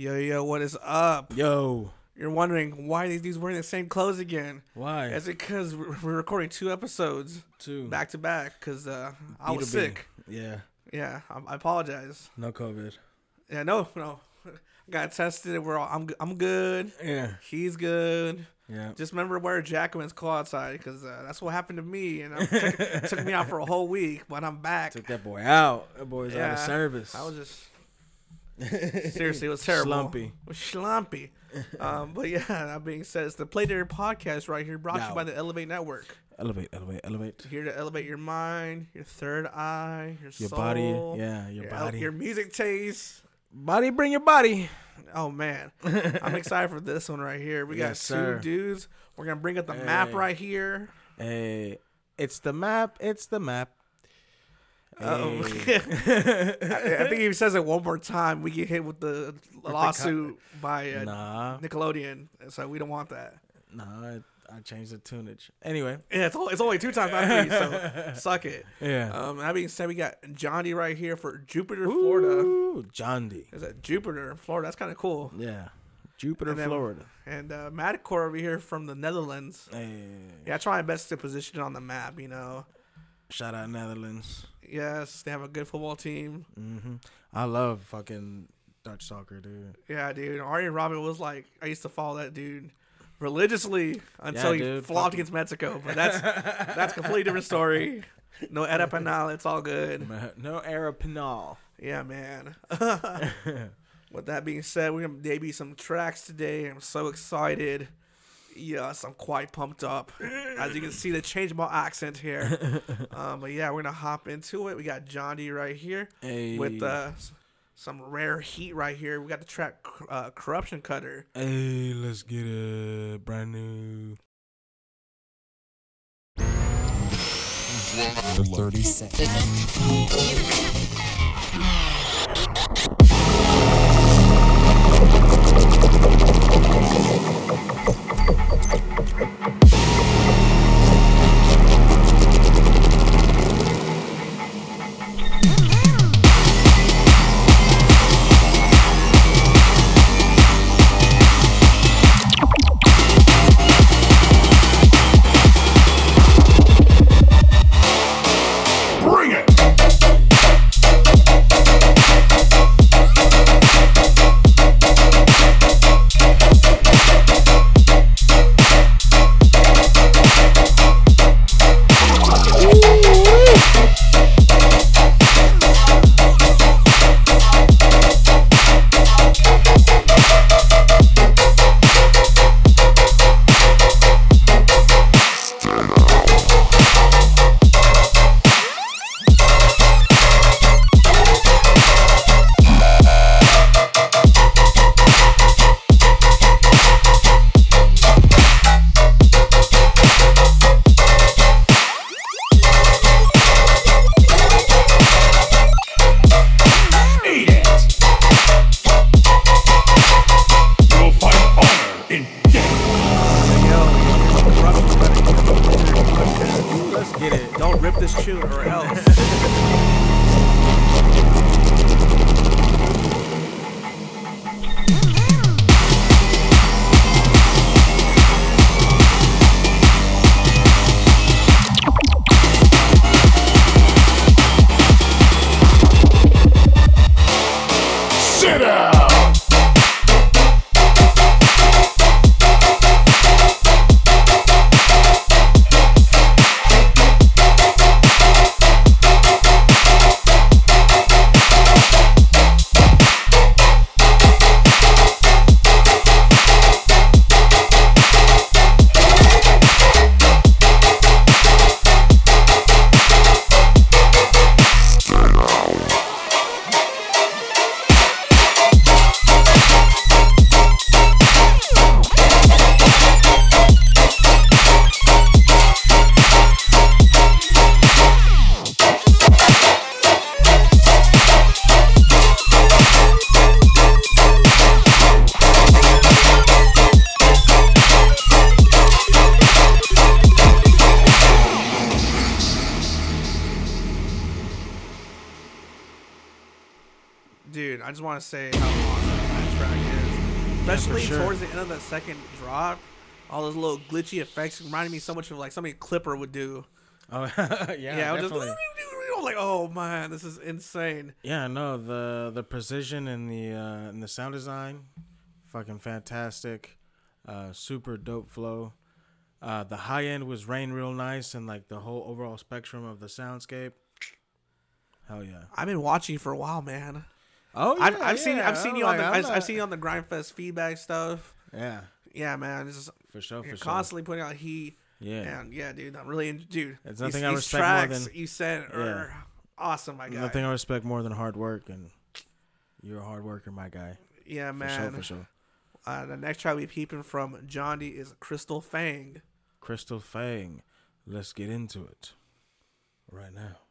Yo, yo, what is up? Yo, You're wondering why these dudes wearing the same clothes again? why? It's because we're we're recording two episodes Two. back to back because uh, I was B2B. sick. Yeah, Yeah, I, I apologize. no COVID. Yeah, no, no. I got tested. We're all, I'm I'm good. Yeah, He's good. yeah. Just remember to wear a when it's cold outside because uh, that's what happened to me. And it took, took me out for a whole week, but I'm back. Took that boy out. That boy's out of service. I was just seriously, it was terrible. Slumpy. It was slumpy. um, but yeah, that being said, it's the Play Dare podcast right here, brought to you Now. by the Elevate Network. elevate, elevate, elevate. Here to elevate your mind, your third eye, your, Your soul, body, yeah, your body. your music taste. Body, bring your body. Oh man, I'm excited for this one right here. We got Yes, two sir. dudes. We're gonna bring up the map Hey. right here. Hey, it's the map. It's the map. I, I think he says it one more time, we get hit with the lawsuit by uh, nah, Nickelodeon. So we don't want that. nah. I, I changed the tunage. Anyway, Yeah, it's, only, it's only two times, not three. So suck it. yeah. Um, that being said, we got Johnny right here for Jupiter, Florida. Ooh, John D. Is that Jupiter, Florida? That's kind of cool. Yeah, Jupiter, And then- Florida. And uh, Madcore over here from the Netherlands. Hey, Yeah, I try my best to position it on the map. You know, shout out Netherlands. yes, they have a good football team. hmm I love fucking Dutch soccer, dude. Yeah, dude. Arjen Robben was like, I used to follow that dude religiously until Yeah, he dude. flopped Fucking- against Mexico. But that's that's a completely different story. No Eda Penal, it's all good. No Arab penal. Yeah, man. With that being said, we're gonna debut some tracks today. I'm so excited. Yes, I'm quite pumped up. As you can see, the change my accent here. Um, but yeah, we're gonna hop into it. We got John D right here Hey, with uh, some rare heat right here. We got the track uh, "Corruption Cutter." hey, let's get it brand new. for 30 seconds. I just want to say how awesome that track is. especially sure. towards the end of the second drop. All those little glitchy effects reminded me so much of like something Clipper would do. Oh yeah, Yeah, just I was like, oh man, this is insane. Yeah, no, the the precision and the uh and the sound design, fucking fantastic. Uh super dope flow. Uh the high end was rain real nice and like the whole overall spectrum of the soundscape. Hell yeah. I've been watching for a while, man. Oh yeah, I've, I've seen I've seen I'm you on like, the I've, not- I've seen you on the Grindfest feedback stuff. Yeah, Yeah, man, is, for sure, for sure. constantly putting out heat. Yeah. And yeah, dude, I'm really into dude. It's these- nothing I these respect more tracks than- you said are awesome, my guy. Nothing I respect more than hard work and you're a hard worker, my guy. yeah, For man. sure, for sure. Uh, the next track we peeping from Johnny is Crystal Fang. Crystal Fang. Let's get into it. Right now.「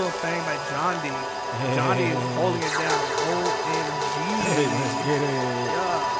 Crystal Fang by John D. John D is holding it down. OMG. Let's get it. Yeah.「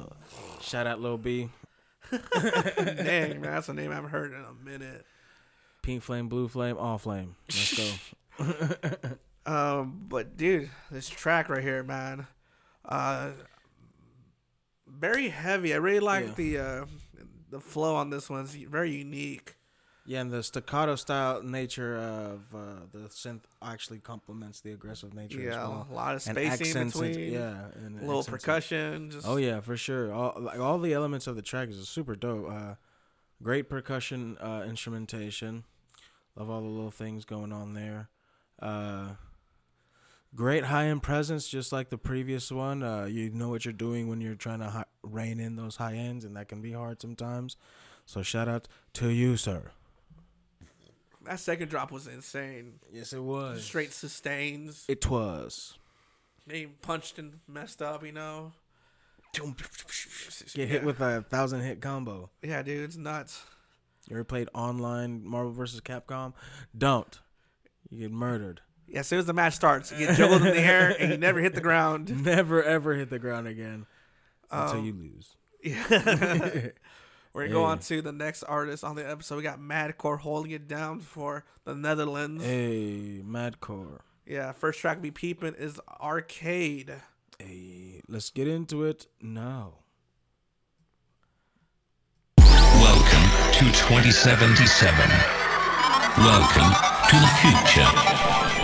heater. Shout out Lil B. Dang, man, that's a name I haven't heard in a minute. Pink flame, blue flame, all flame. Let's go. Um, but dude, this track right here, man, uh, very heavy. I really like Yeah. the uh, the flow on this one. It's very unique. Yeah, and the staccato style nature of uh, the synth actually complements the aggressive nature as Yeah, well. a lot of spacing it- between. yeah, and a little percussion. Just Oh yeah, for sure. All like all the elements of the track is super dope. Uh, great percussion uh, instrumentation. Love all the little things going on there. Uh, great high end presence, just like the previous one. Uh, you know what you're doing when you're trying to hi- rein in those high ends, and that can be hard sometimes. So shout out to you, sir. That second drop was insane. Yes, it was. Straight sustains. It was. They punched and messed up, you know. Get hit with a thousand hit combo. Yeah, dude, it's nuts. You ever played online Marvel vs. Capcom? Don't. You get murdered. Yeah, as soon as the match starts, you get juggled in the air and you never hit the ground. Never ever hit the ground again until Um, you lose. Yeah. We're gonna go on to the next artist on the episode. We got Madcore holding it down for the Netherlands. Hey, Madcore. Yeah, first track we peeping is Arcade. Hey, let's get into it now. Welcome to 2077. Welcome to the future.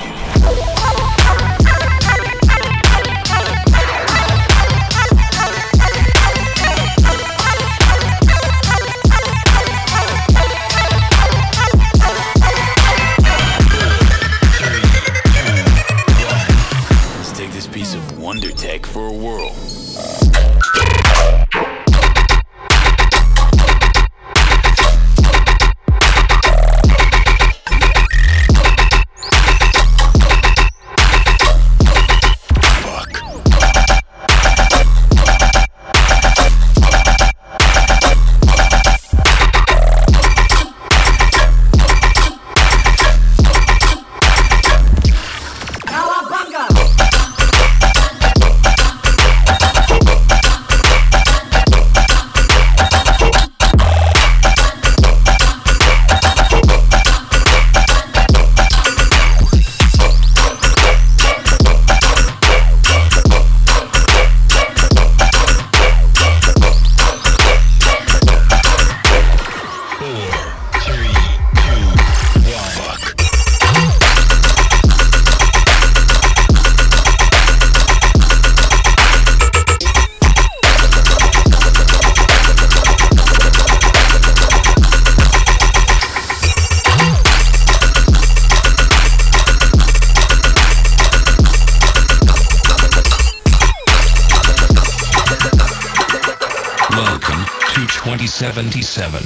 2077.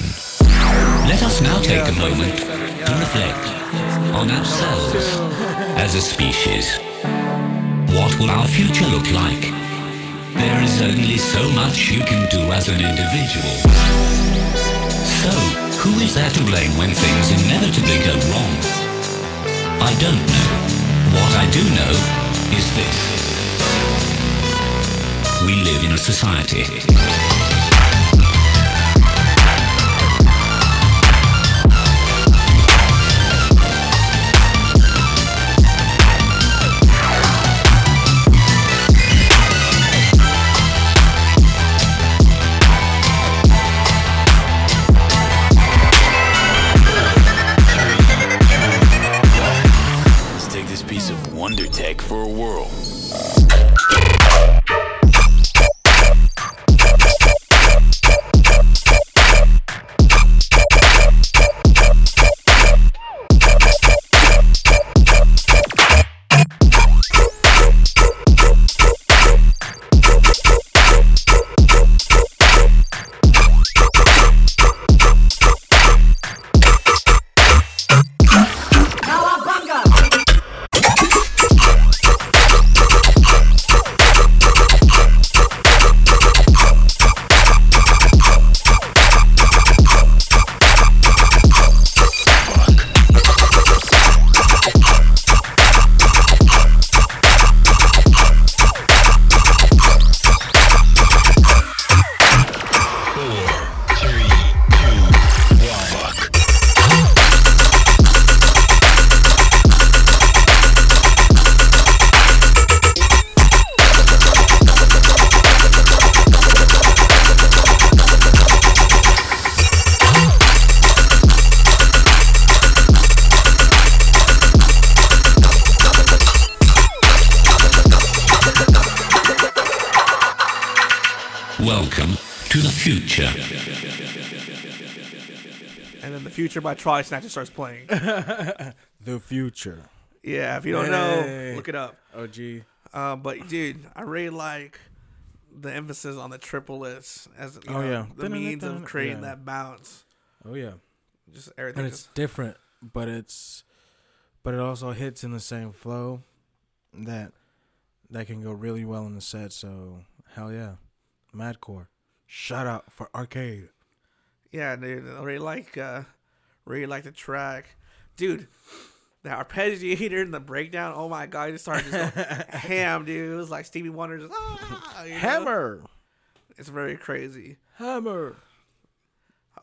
Let us now take a moment to reflect on ourselves as a species. What will our future look like? There is only so much you can do as an individual. So, who is there to blame when things inevitably go wrong? I don't know. What I do know is this. We live in a society. Take this piece of wonder tech for a whirl. Future by Trolley Snatcha starts playing. The future. Yeah, if you don't Hey. know, look it up. OG. Um, but dude, I really like the emphasis on the triplets as you Oh, know, yeah. the means of creating Yeah. that bounce. Oh yeah. Just everything. And it's Just, different, but it's but it also hits in the same flow that that can go really well in the set. So hell yeah, Madcore. Shout out for arcade. yeah, dude, I really like uh, really like the track, dude. The arpeggiator and the breakdown. Oh my god, it started just going ham, dude. It was like Stevie Wonder. Just, ah, you know? Hammer, It's very crazy. hammer.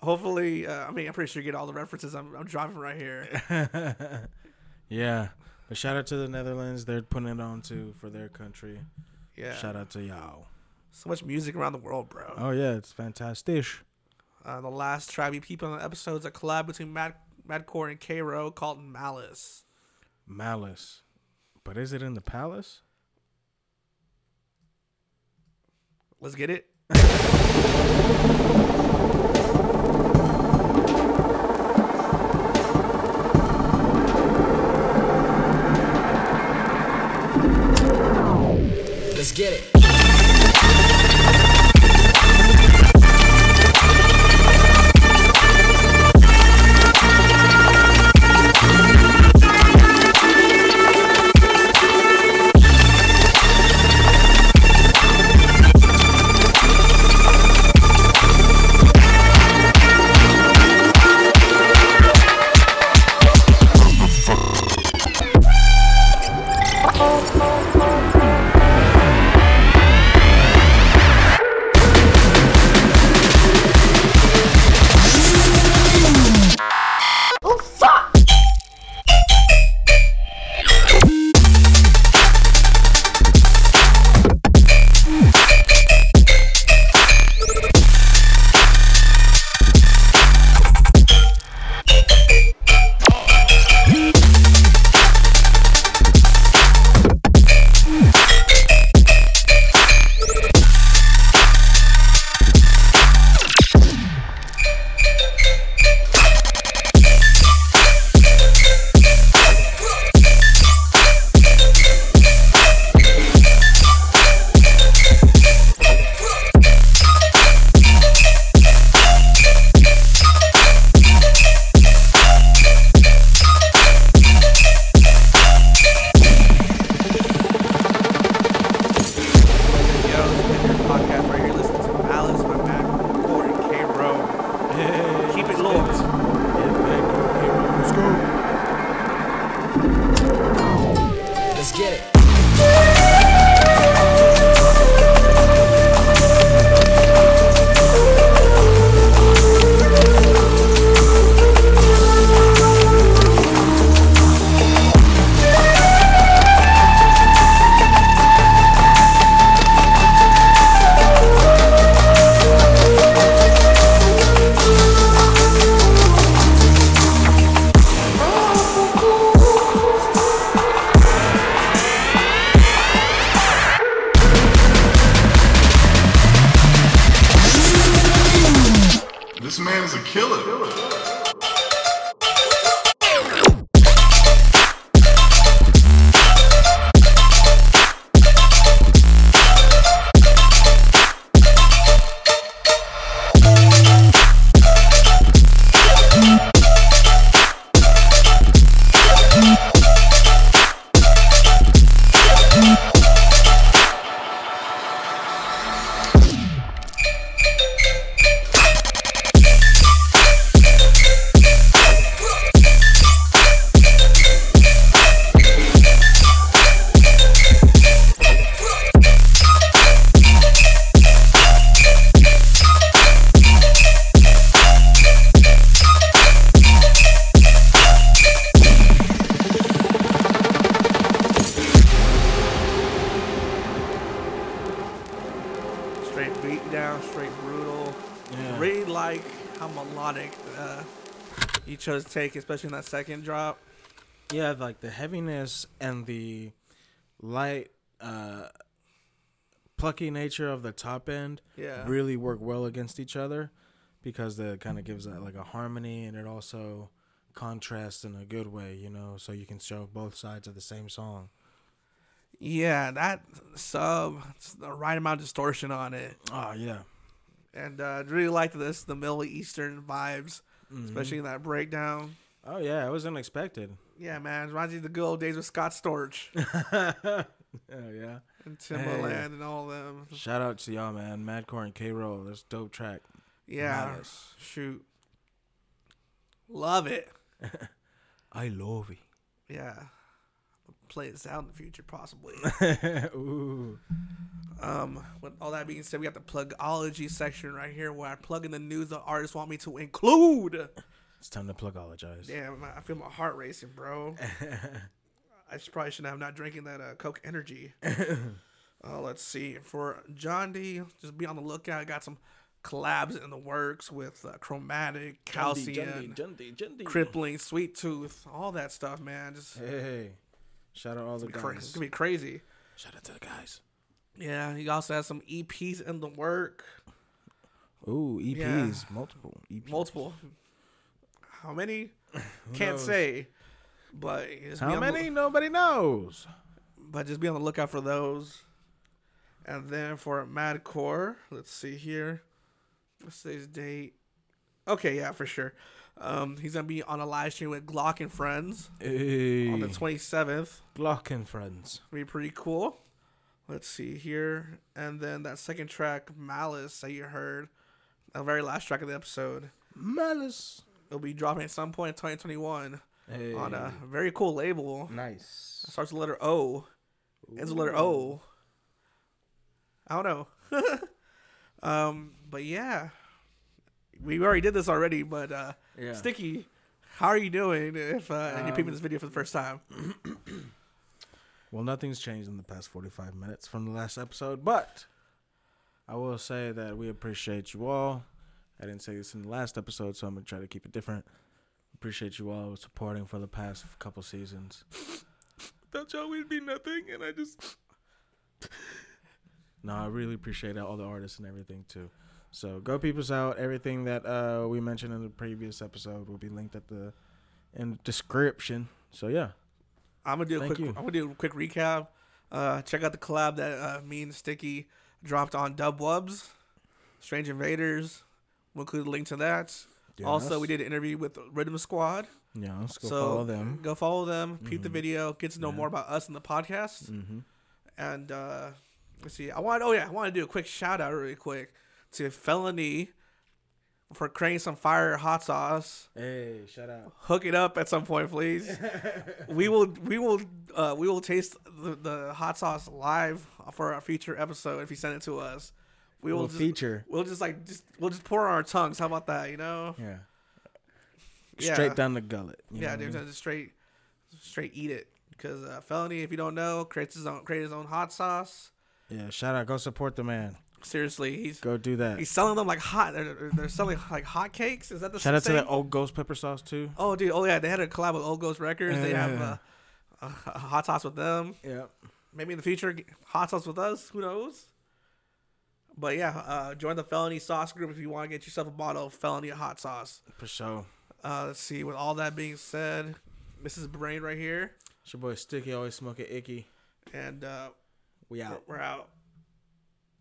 Hopefully, uh, I mean, I'm pretty sure you get all the references. I'm, I'm driving right here. Yeah, but shout out to the Netherlands. They're putting it on too for their country. Yeah, Shout out to y'all. so much music around the world, bro. Oh yeah, it's fantastic. Uh, the last track we peep on the episode is a collab between Mad Madcore and K Ro called Malice. Malice, but is it in the palace? Let's get it. Let's get it. Chose to take, especially in that second drop. Yeah, like the heaviness and the light, uh, plucky nature of the top end Yeah. really work well against each other because that kind of gives that like a harmony and it also contrasts in a good way, you know, so you can show both sides of the same song. Yeah, that sub, it's the right amount of distortion on it. Oh yeah. And uh, really like this, the Middle Eastern vibes, Mm-hmm. especially in that breakdown. Oh yeah, it was unexpected. Yeah, man, it reminds me of the good old days with Scott Storch oh yeah. and Timbaland and all them. Shout out to y'all, man. Madcore and K Roll. That's dope track. Yeah, Nice. shoot, love it. I love it. Yeah, play this out in the future possibly. Ooh. Um, with all that being said, we got the plugology section right here where I plug in the news the artists want me to include. It's time to plugologize. Damn, I feel my heart racing, bro. I should, probably shouldn't have not drinking that uh, Coke Energy. uh, let's see. For John D, just be on the lookout. I got some collabs in the works with uh, Chromatic, Calcium, Crippling, Sweet Tooth, all that stuff, man. Just Hey, shout out all the it's cra- guys. it's gonna be crazy. Shout out to the guys. Yeah, he also has some EPs in the work. Ooh, EPs, Yeah. multiple EPs. Multiple. How many? Can't knows? say. But just How on the- many? Nobody knows. but just be on the lookout for those. And then for Madcore, let's see here. What's today's date? Okay, yeah, for sure. Um, he's gonna be on a live stream with Glock and friends Hey, on the twenty seventh. Glock and friends. Be pretty cool. Let's see here, and then that second track, Malice, that you heard, the very last track of the episode, Malice. it'll be dropping at some point in twenty twenty one Hey, on a very cool label. nice. Starts with the letter O. Ends with the letter O. I don't know. um, but yeah. We already did this already, but uh Yeah. Sticky, how are you doing if uh and you're peeping this video for the first time? Well, nothing's changed in the past 45 minutes from the last episode, but I will say that we appreciate you all. I didn't say this in the last episode, so I'm to try to keep it different. Appreciate you all supporting for the past couple seasons. Without y'all, we'd be nothing, and I just. no, I really appreciate all the artists and everything, too. So go peep us out. Everything that uh, we mentioned in the previous episode will be linked at the in the description. So yeah, I'm gonna do a Thank quick you. I'm gonna do a quick recap. Uh check out the collab that uh, me and Sticky dropped on Dub Wubs, Strange Invaders. We'll include a link to that. Also, we did an interview with Rhythm Squad. yeah. Let's go so follow them. Go follow them. Peep the Mhm. video. Get to know Yeah. more about us and the podcast. Mm-hmm. And uh, let's see. I want. Oh yeah, I want to do a quick shout out, really quick, to Felony for creating some fire hot sauce. Hey, shut up. Hook it up at some point, please. we will. We will. Uh, we will taste the, the hot sauce live for a future episode if you send it to us. We will We'll just, feature. We'll just like just we'll just pour on our tongues. How about that? You know. Yeah. Yeah. Straight down the gullet. you Yeah, know dude, I mean? just straight, straight eat it. Because uh, felony, if you don't know, creates his own, created his own hot sauce. Yeah, shout out. Go support the man. Seriously, he's Go do that. he's selling them like hot. They're, they're selling like hot cakes. Is that the Shout out to that old ghost pepper sauce too. Oh, dude. Oh yeah, they had a collab with Old Ghost Records. They have Yeah. uh, a hot sauce with them. Yeah. Maybe in the future, hot sauce with us. Who knows? But yeah, uh, join the felony sauce group if you want to get yourself a bottle of felony hot sauce. For sure. Uh, let's see. With all that being said, is Brain right here, It's your boy Sticky, always smoking icky. and uh, We out. we're out.